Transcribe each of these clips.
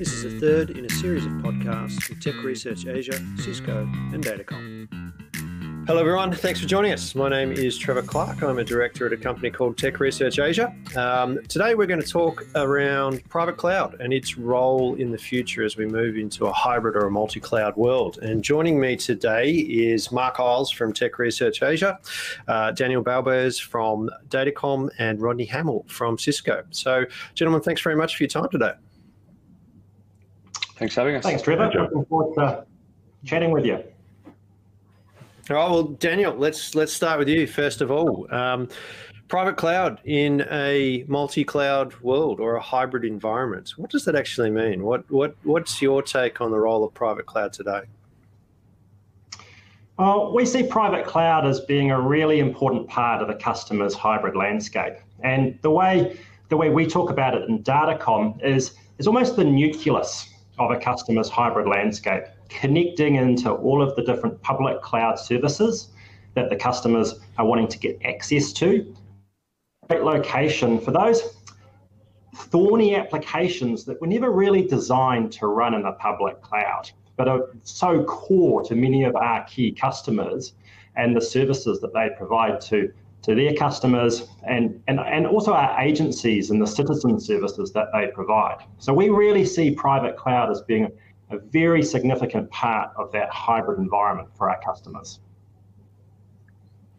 This is the third in a series of podcasts with Tech Research Asia, Cisco, and Datacom. Hello, everyone. Thanks for joining us. My name is Trevor Clark. I'm a director at a company called Tech Research Asia. Um, today, we're going to talk around private cloud and its role in the future as we move into a hybrid or a multi cloud world. And joining me today is Mark Isles from Tech Research Asia, uh, Daniel Balbers from Datacom, and Rodney Hamill from Cisco. So, gentlemen, thanks very much for your time today. Thanks for having us. Thanks, Trevor. Looking forward to chatting with you. All right, well, Daniel, let's let's start with you first of all. Um, private cloud in a multi-cloud world or a hybrid environment. What does that actually mean? What what what's your take on the role of private cloud today? Well, we see private cloud as being a really important part of a customer's hybrid landscape. And the way the way we talk about it in Datacom is is almost the nucleus of a customer's hybrid landscape connecting into all of the different public cloud services that the customers are wanting to get access to. Great location for those thorny applications that were never really designed to run in the public cloud, but are so core to many of our key customers and the services that they provide to, to their customers and, and, and also our agencies and the citizen services that they provide. So we really see private cloud as being a very significant part of that hybrid environment for our customers.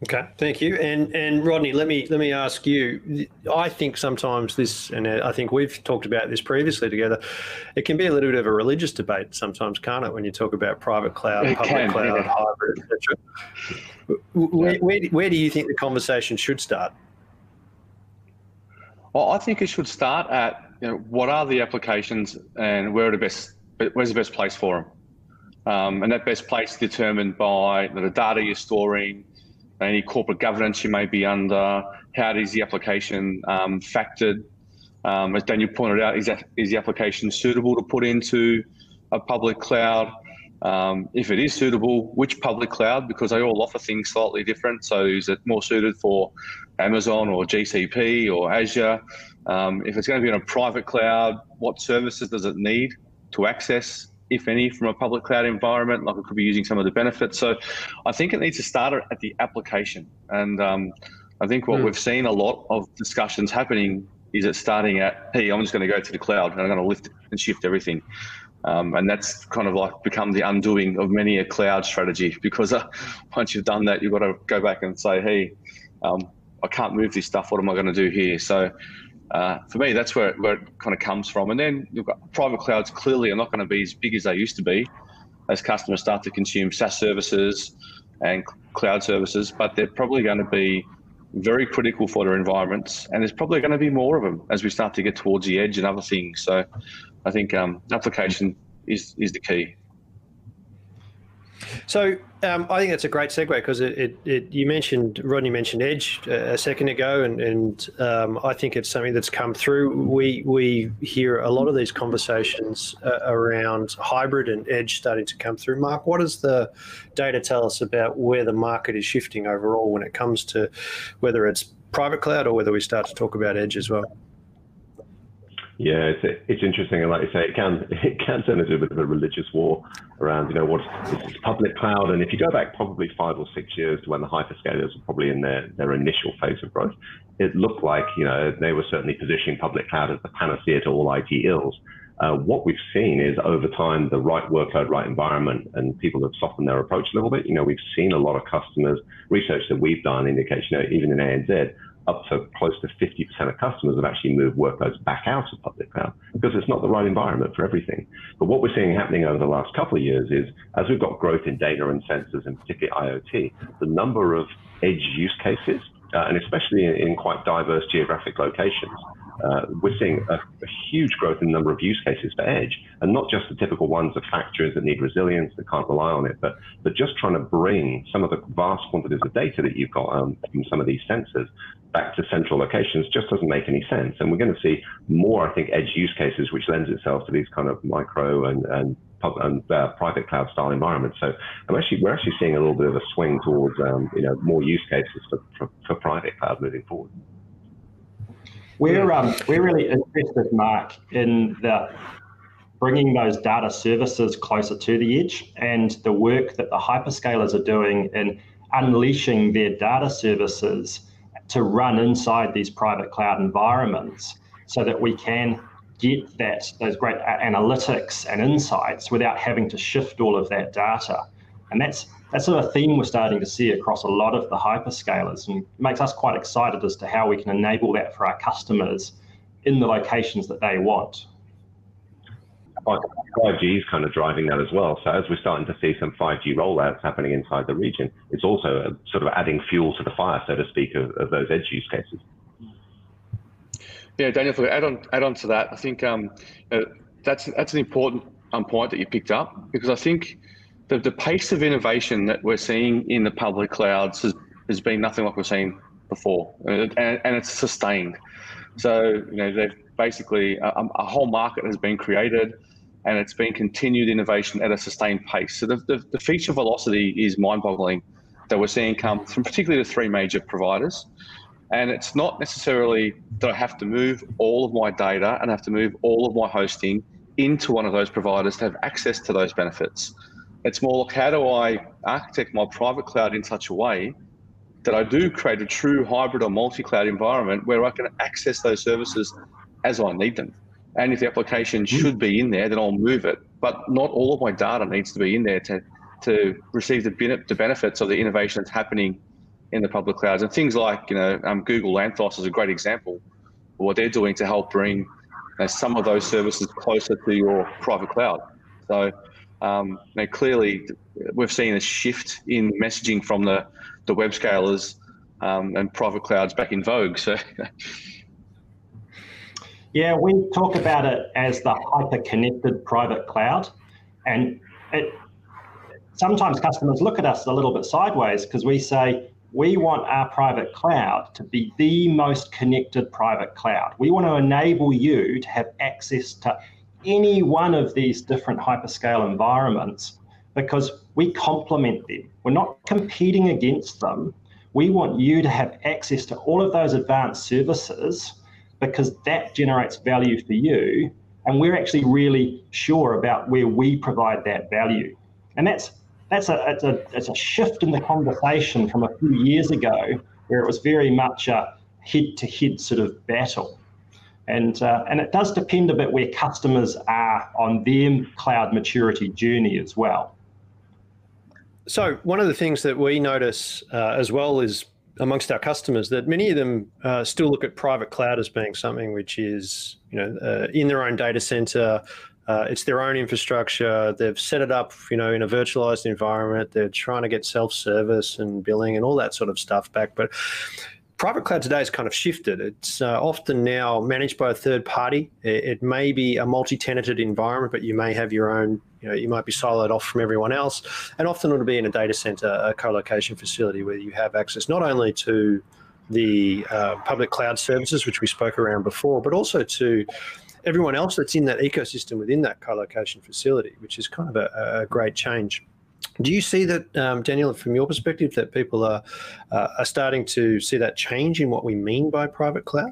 Okay, thank you. And and Rodney, let me let me ask you. I think sometimes this, and I think we've talked about this previously together. It can be a little bit of a religious debate sometimes, can't it? When you talk about private cloud, it public can, cloud, yeah. hybrid, etc. Where, where, where do you think the conversation should start? Well, I think it should start at you know, what are the applications and where are the best where's the best place for them? Um, and that best place is determined by the data you're storing, any corporate governance you may be under, how is the application um, factored. Um, as Daniel pointed out, is, that, is the application suitable to put into a public cloud? Um, if it is suitable, which public cloud? Because they all offer things slightly different. So is it more suited for Amazon or GCP or Azure? Um, if it's going to be in a private cloud, what services does it need? to access, if any, from a public cloud environment, like it could be using some of the benefits. So I think it needs to start at the application. And um, I think what mm. we've seen a lot of discussions happening is it starting at, hey, I'm just going to go to the cloud and I'm going to lift and shift everything. Um, and that's kind of like become the undoing of many a cloud strategy because uh, once you've done that, you've got to go back and say, hey, um, I can't move this stuff. What am I going to do here? So uh, for me, that's where, where it kind of comes from. And then you've got private clouds clearly are not going to be as big as they used to be as customers start to consume SaaS services and cloud services, but they're probably going to be very critical for their environments. And there's probably going to be more of them as we start to get towards the edge and other things. So I think um, application is, is the key. So um, I think that's a great segue because it, it, it, you mentioned Rodney mentioned Edge a second ago, and, and um, I think it's something that's come through. We we hear a lot of these conversations uh, around hybrid and Edge starting to come through. Mark, what does the data tell us about where the market is shifting overall when it comes to whether it's private cloud or whether we start to talk about Edge as well? Yeah, it's it's interesting, and like you say, it can it can turn into a bit of a religious war around you know what's public cloud. And if you go back probably five or six years to when the hyperscalers were probably in their their initial phase of growth, it looked like you know they were certainly positioning public cloud as the panacea to all IT ills. Uh, what we've seen is over time the right workload, right environment, and people have softened their approach a little bit. You know, we've seen a lot of customers research that we've done indicates, you know, even in ANZ, up to close to 50% of customers have actually moved workloads back out of public cloud because it's not the right environment for everything. But what we're seeing happening over the last couple of years is as we've got growth in data and sensors and particularly IoT, the number of edge use cases, uh, and especially in, in, quite diverse geographic locations, uh, we're seeing a, a, huge growth in the number of use cases for edge, and not just the typical ones of factories that need resilience that can't rely on it, but but just trying to bring some of the vast quantities of data that you've got um, from some of these sensors back to central locations just doesn't make any sense. And we're going to see more, I think, edge use cases, which lends itself to these kind of micro and, and, and uh, private cloud style environments. So I'm actually, we're actually seeing a little bit of a swing towards, um, you know, more use cases for, for, for private cloud moving forward. We're, um, we're really interested, Mark, in the bringing those data services closer to the edge and the work that the hyperscalers are doing in unleashing their data services to run inside these private cloud environments so that we can get that those great analytics and insights without having to shift all of that data. And that's that's sort of a theme we're starting to see across a lot of the hyperscalers and makes us quite excited as to how we can enable that for our customers in the locations that they want. 5G is kind of driving that as well. So as we're starting to see some 5G rollouts happening inside the region, it's also sort of adding fuel to the fire, so to speak, of, of those edge use cases. Yeah, Daniel, to add on add on to that, I think um, uh, that's that's an important um, point that you picked up because I think the, the pace of innovation that we're seeing in the public clouds has, has been nothing like we've seen before, and, and it's sustained. So you know, they've basically a, a, whole market has been created, and it's been continued innovation at a sustained pace. So the, the, the feature velocity is mind-boggling that we're seeing come from particularly the three major providers. And it's not necessarily that I have to move all of my data and have to move all of my hosting into one of those providers to have access to those benefits. It's more like how do I architect my private cloud in such a way that I do create a true hybrid or multi-cloud environment where I can access those services as I need them. And if the application hmm. should be in there, then I'll move it. But not all of my data needs to be in there to, to receive the, the benefits of the innovation that's happening in the public clouds. And things like, you know, um, Google Anthos is a great example of what they're doing to help bring you know, some of those services closer to your private cloud. So um, know, clearly we've seen a shift in messaging from the, the web scalers um, and private clouds back in vogue. So Yeah, we talk about it as the hyper-connected private cloud, and it, sometimes customers look at us a little bit sideways because we say we want our private cloud to be the most connected private cloud. We want to enable you to have access to any one of these different hyperscale environments because we complement them. We're not competing against them. We want you to have access to all of those advanced services because that generates value for you. And we're actually really sure about where we provide that value. And that's that's a it's a it's a shift in the conversation from a few years ago where it was very much a head-to-head sort of battle. And, uh, and it does depend a bit where customers are on their cloud maturity journey as well. So one of the things that we notice uh, as well is amongst our customers that many of them uh, still look at private cloud as being something which is you know uh, in their own data center uh, it's their own infrastructure. They've set it up you know in a virtualized environment. They're trying to get self-service and billing and all that sort of stuff back. But private cloud today has kind of shifted. It's uh, often now managed by a third party. It, it, may be a multi-tenanted environment, but you may have your own. You know, you might be siloed off from everyone else, and often it'll be in a data center, a co-location facility where you have access not only to the uh, public cloud services, which we spoke around before, but also to everyone else that's in that ecosystem within that co-location facility, which is kind of a, a great change. Do you see that, um, Daniel, from your perspective, that people are uh, are starting to see that change in what we mean by private cloud?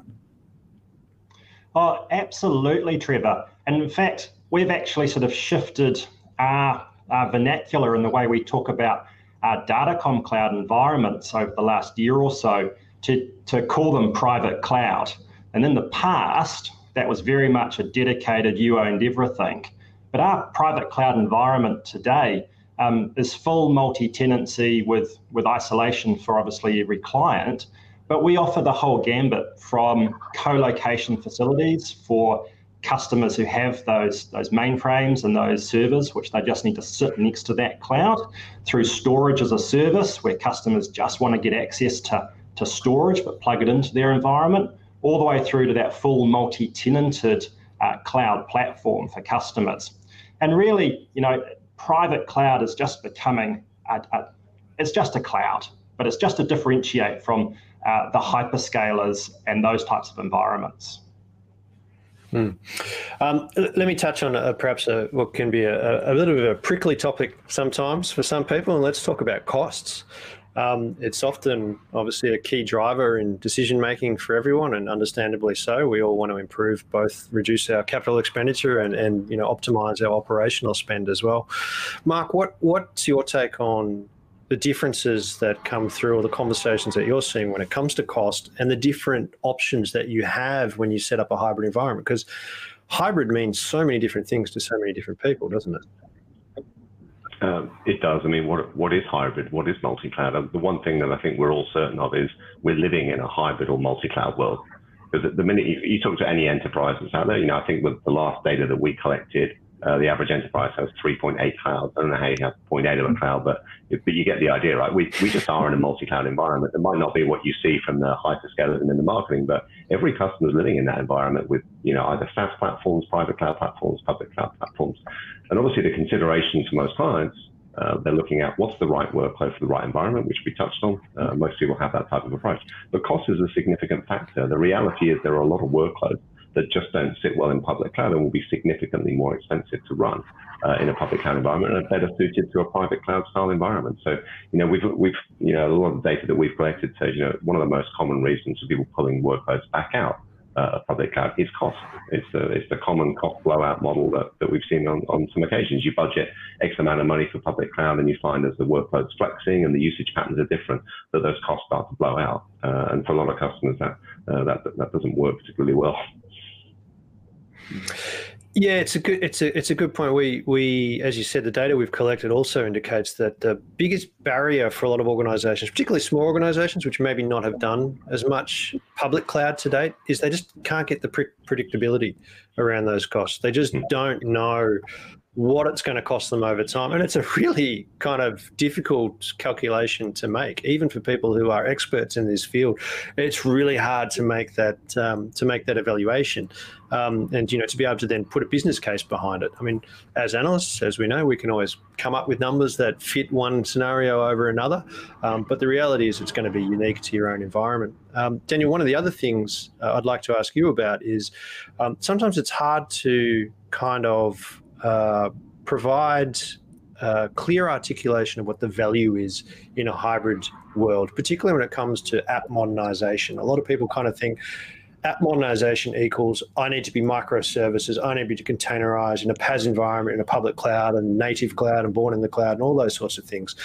Oh, absolutely, Trevor. And in fact, we've actually sort of shifted our, our vernacular in the way we talk about our datacom cloud environments over the last year or so to, to call them private cloud. And in the past, that was very much a dedicated you owned everything. But our private cloud environment today um, is full multi-tenancy with, with isolation for obviously every client. But we offer the whole gambit from co-location facilities for customers who have those, those mainframes and those servers, which they just need to sit next to that cloud, through storage as a service, where customers just want to get access to, to storage but plug it into their environment, all the way through to that full multi-tenanted uh, cloud platform for customers. And really, you know, private cloud is just becoming a, a, it's just a cloud, but it's just to differentiate from uh, the hyperscalers and those types of environments. Hmm. Um, let me touch on uh, perhaps a, what can be a, a, little bit of a prickly topic sometimes for some people, and let's talk about costs. Um, it's often obviously a key driver in decision making for everyone, and understandably so. We all want to improve both, reduce our capital expenditure, and, and you know optimize our operational spend as well. Mark, what what's your take on the differences that come through or the conversations that you're seeing when it comes to cost and the different options that you have when you set up a hybrid environment because hybrid means so many different things to so many different people doesn't it it does. I mean, what what is hybrid? What is multi-cloud? Um, the one thing that I think we're all certain of is we're living in a hybrid or multi-cloud world. Because the minute you, you talk to any enterprise that's out there, you know, I think with the last data that we collected, uh, the average enterprise has 3.8 clouds. I don't know how you have 0.8 of a cloud, but but you get the idea, right? We we just are in a multi-cloud environment. It might not be what you see from the hyperscalers and in the marketing, but every customer is living in that environment with you know either SaaS platforms, private cloud platforms, public cloud platforms, and obviously the considerations for most clients. Uh, they're looking at what's the right workload for the right environment, which we touched on. Uh, most people have that type of approach. But cost is a significant factor. The reality is there are a lot of workloads that just don't sit well in public cloud and will be significantly more expensive to run uh, in a public cloud environment and are better suited to a private cloud style environment. So, you know, we've, we've, you know, a lot of the data that we've collected says, you know, one of the most common reasons for people pulling workloads back out uh, of public cloud is cost. It's the, it's the common cost blowout model that, that we've seen on, on some occasions. You budget X amount of money for public cloud and you find as the workload's flexing and the usage patterns are different, that those costs start to blow out. Uh, and for a lot of customers, that, uh, that, that doesn't work particularly well. Yeah, it's a good it's a it's a good point. We we as you said, the data we've collected also indicates that the biggest barrier for a lot of organisations, particularly small organisations, which maybe not have done as much public cloud to date, is they just can't get the pre- predictability around those costs. They just hmm. don't know what it's going to cost them over time. And it's a really kind of difficult calculation to make, even for people who are experts in this field. It's really hard to make that um, to make that evaluation, um, and you know to be able to then put a business case behind it. I mean, as analysts, as we know, we can always come up with numbers that fit one scenario over another, um, but the reality is it's going to be unique to your own environment. Um, Daniel, one of the other things uh, I'd like to ask you about is um, sometimes it's hard to kind of uh, provide uh, clear articulation of what the value is in a hybrid world, particularly when it comes to app modernization. A lot of people kind of think app modernization equals I need to be microservices, I need to be containerized in a PaaS environment, in a public cloud and native cloud and born in the cloud and all those sorts of things.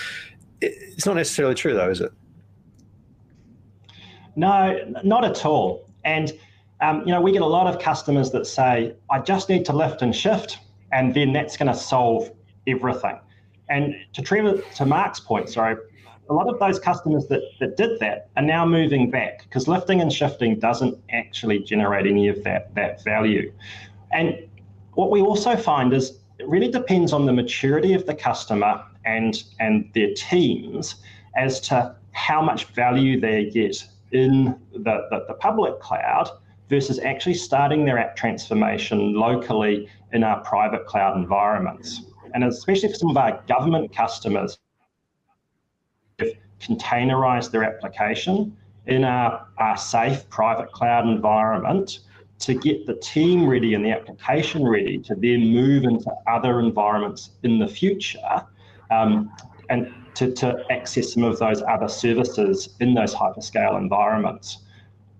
It's not necessarily true though, is it? No, not at all. And um, you know, we get a lot of customers that say, I just need to lift and shift and then that's going to solve everything. And to Trevor, to Mark's point, sorry, a lot of those customers that, that did that are now moving back because lifting and shifting doesn't actually generate any of that, that value. And what we also find is it really depends on the maturity of the customer and, and their teams as to how much value they get in the, the, the public cloud versus actually starting their app transformation locally in our private cloud environments. And especially for some of our government customers, containerize their application in our, our safe private cloud environment to get the team ready and the application ready to then move into other environments in the future um, and to, to access some of those other services in those hyperscale environments.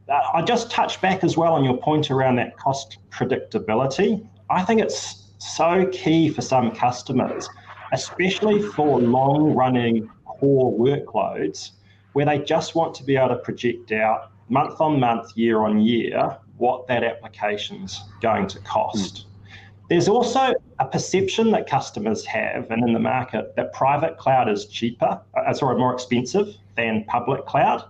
Uh, I just touch back as well on your point around that cost predictability. I think it's so key for some customers, especially for long running core workloads where they just want to be able to project out month on month, year on year, what that application's going to cost. Mm. There's also a perception that customers have and in the market that private cloud is cheaper, uh, sorry, more expensive than public cloud.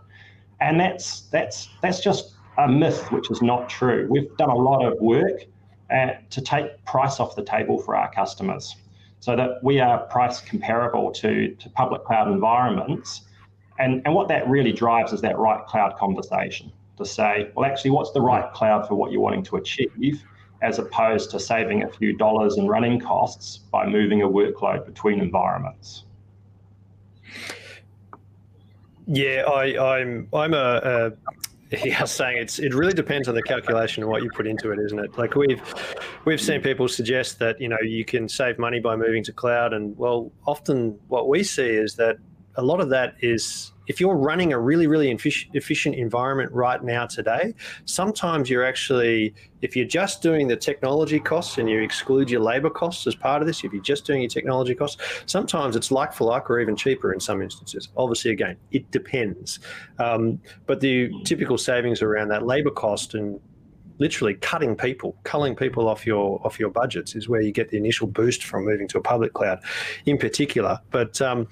And that's that's that's just a myth, which is not true. We've done a lot of work to take price off the table for our customers so that we are price comparable to, to public cloud environments. And, and what that really drives is that right cloud conversation to say, well, actually, what's the right cloud for what you're wanting to achieve, as opposed to saving a few dollars in running costs by moving a workload between environments. Yeah, I, I'm I'm a, a yeah, saying it's it really depends on the calculation and what you put into it, isn't it? Like we've we've seen mm. people suggest that you know you can save money by moving to cloud, and well, often what we see is that a lot of that is if you're running a really, really efficient environment right now today, sometimes you're actually, if you're just doing the technology costs and you exclude your labor costs as part of this, if you're just doing your technology costs, sometimes it's like for like or even cheaper in some instances. Obviously, again, it depends. Um, but the typical savings around that labor cost and literally cutting people, culling people off your off your budgets is where you get the initial boost from moving to a public cloud, in particular. But um,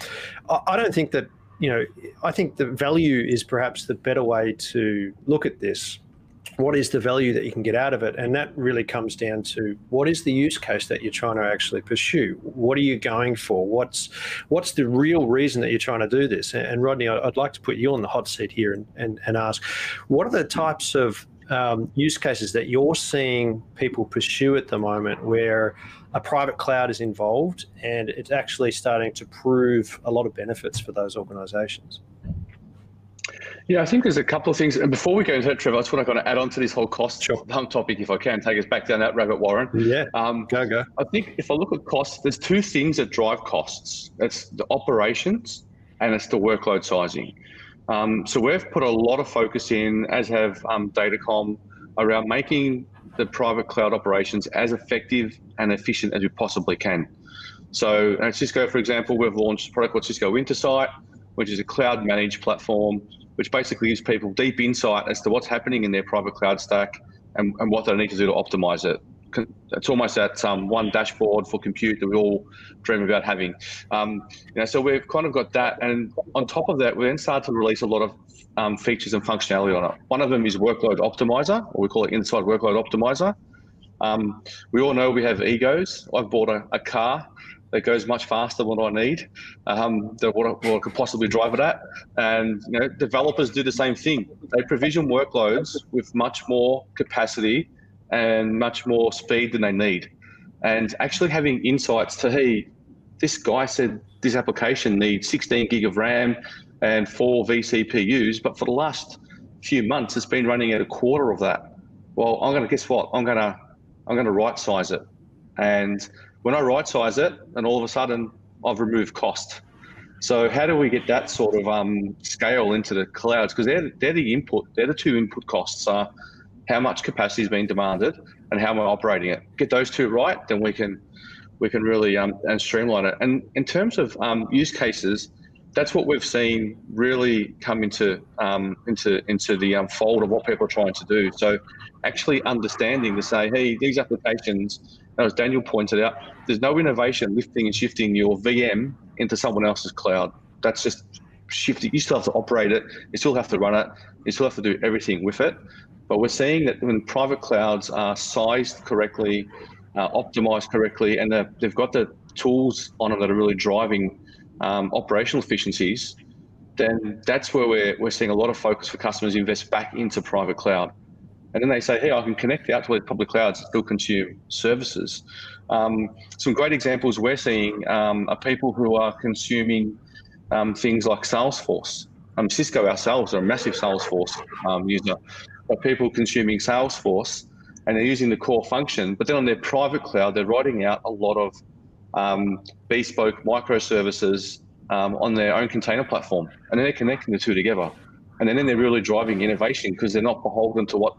I, I don't think that you know, I think the value is perhaps the better way to look at this. What is the value that you can get out of it? And that really comes down to what is the use case that you're trying to actually pursue? What are you going for? What's what's the real reason that you're trying to do this? And Rodney, I'd like to put you on the hot seat here and, and, and ask, what are the types of um, use cases that you're seeing people pursue at the moment where a private cloud is involved and it's actually starting to prove a lot of benefits for those organizations? Yeah, I think there's a couple of things. And before we go into that, Trevor, I just want to kind of add on to this whole cost sure. topic, if I can, take us back down that rabbit warren. Yeah, um, go, go. I think if I look at costs, there's two things that drive costs. It's the operations and it's the workload sizing. Um, so we've put a lot of focus in, as have um, Datacom, around making the private cloud operations as effective and efficient as we possibly can. So at Cisco, for example, we've launched a product called Cisco Intersight, which is a cloud managed platform, which basically gives people deep insight as to what's happening in their private cloud stack and, and what they need to do to optimize it it's almost that um, one dashboard for compute that we all dream about having. Um, you know, so we've kind of got that, and on top of that, we then start to release a lot of um, features and functionality on it. One of them is Workload Optimizer, or we call it Intersight Workload Optimizer. Um, we all know we have egos. I've bought a, a, car that goes much faster than what I need, um, than what I, what I could possibly drive it at. And you know, developers do the same thing. They provision workloads with much more capacity and much more speed than they need. And actually having insights to, hey, this guy said this application needs 16 gig of RAM and four vCPUs, but for the last few months, it's been running at a quarter of that. Well, I'm going to guess what? I'm going to I'm going to right size it, and when I right size it, and all of a sudden I've removed cost. So how do we get that sort of um, scale into the clouds? Because they're they're the input, they're the two input costs. Are how much capacity is being demanded and how we're operating it. Get those two right, then we can we can really um, and streamline it. And in terms of um, use cases, that's what we've seen really come into um, into into the um, fold of what people are trying to do. So actually understanding to say, hey, these applications, as Daniel pointed out, there's no innovation lifting and shifting your VM into someone else's cloud. That's just shifting. You still have to operate it. You still have to run it. You still have to do everything with it. But we're seeing that when private clouds are sized correctly, uh, optimized correctly, and they've got the tools on them that are really driving um, operational efficiencies, then that's where we're, we're seeing a lot of focus for customers invest back into private cloud. And then they say, hey, I can connect out to public clouds and still consume services. Um, some great examples we're seeing um, are people who are consuming um, things like Salesforce. Um, Cisco ourselves are a massive Salesforce um, user of people consuming Salesforce and they're using the core function, but then on their private cloud, they're writing out a lot of um, bespoke microservices um, on their own container platform. And then they're connecting the two together. And then they're really driving innovation because they're not beholden to what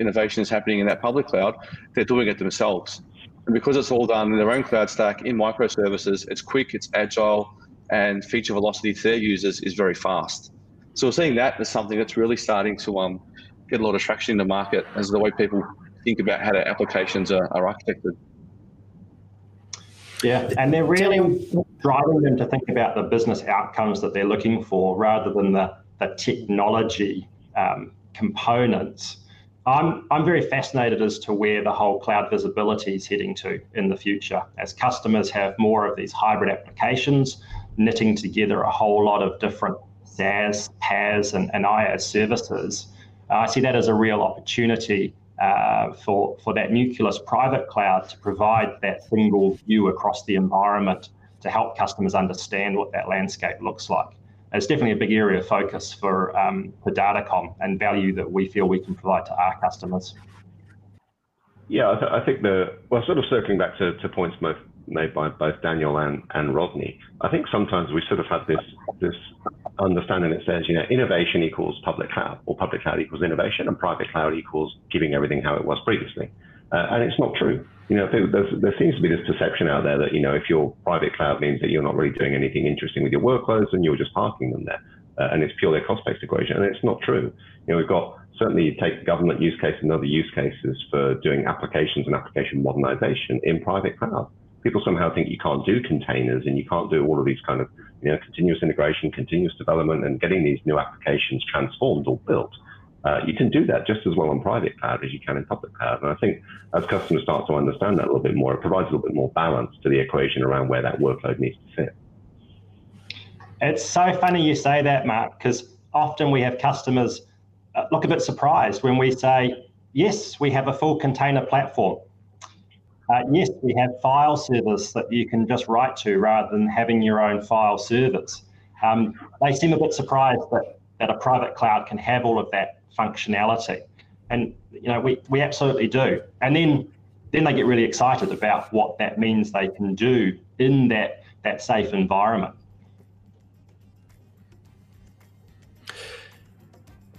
innovation is happening in that public cloud. They're doing it themselves. And because it's all done in their own cloud stack in microservices, it's quick, it's agile, and feature velocity to their users is very fast. So we're seeing that as something that's really starting to um, get a lot of traction in the market as the way people think about how their applications are, are architected. Yeah, and they're really driving them to think about the business outcomes that they're looking for rather than the, the technology um, components. I'm, I'm very fascinated as to where the whole cloud visibility is heading to in the future as customers have more of these hybrid applications knitting together a whole lot of different SaaS, PaaS, and, and IaaS services. Uh, I see that as a real opportunity uh, for, for that Nucleus private cloud to provide that single view across the environment to help customers understand what that landscape looks like. It's definitely a big area of focus for, um, for Datacom and value that we feel we can provide to our customers. Yeah, I, th- I think the, well, sort of circling back to, to points made by both Daniel and, and Rodney. I think sometimes we sort of have this this understanding that says, you know, innovation equals public cloud, or public cloud equals innovation, and private cloud equals keeping everything how it was previously. Uh, and it's not true. You know, there seems to be this perception out there that, you know, if your private cloud means that you're not really doing anything interesting with your workloads and you're just parking them there, uh, and it's purely a cost-based equation, and it's not true. You know, we've got certainly you take government use case and other use cases for doing applications and application modernization in private cloud. People somehow think you can't do containers and you can't do all of these kind of you know continuous integration, continuous development, and getting these new applications transformed or built. Uh, you can do that just as well on private cloud as you can in public cloud. And I think as customers start to understand that a little bit more, it provides a little bit more balance to the equation around where that workload needs to fit. It's so funny you say that, Mark, because often we have customers uh, look a bit surprised when we say, yes, we have a full container platform. Uh, yes, we have file servers that you can just write to rather than having your own file servers. Um, they seem a bit surprised that, that a private cloud can have all of that functionality. And you know, we, we absolutely do. And then then they get really excited about what that means they can do in that, that safe environment.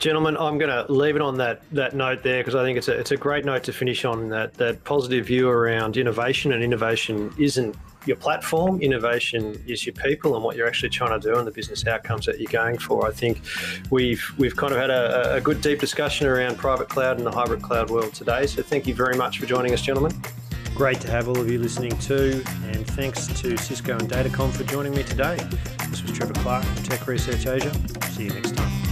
Gentlemen, I'm going to leave it on that that note there because I think it's a it's a great note to finish on that that positive view around innovation and innovation isn't your platform. Innovation is your people and what you're actually trying to do and the business outcomes that you're going for. I think we've we've kind of had a, a good deep discussion around private cloud and the hybrid cloud world today. So thank you very much for joining us, gentlemen. Great to have all of you listening too, and thanks to Cisco and Datacom for joining me today. This was Trevor Clark from Tech Research Asia. See you next time.